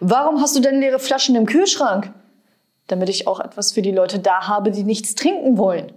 Warum hast du denn leere Flaschen im Kühlschrank? Damit ich auch etwas für die Leute da habe, die nichts trinken wollen.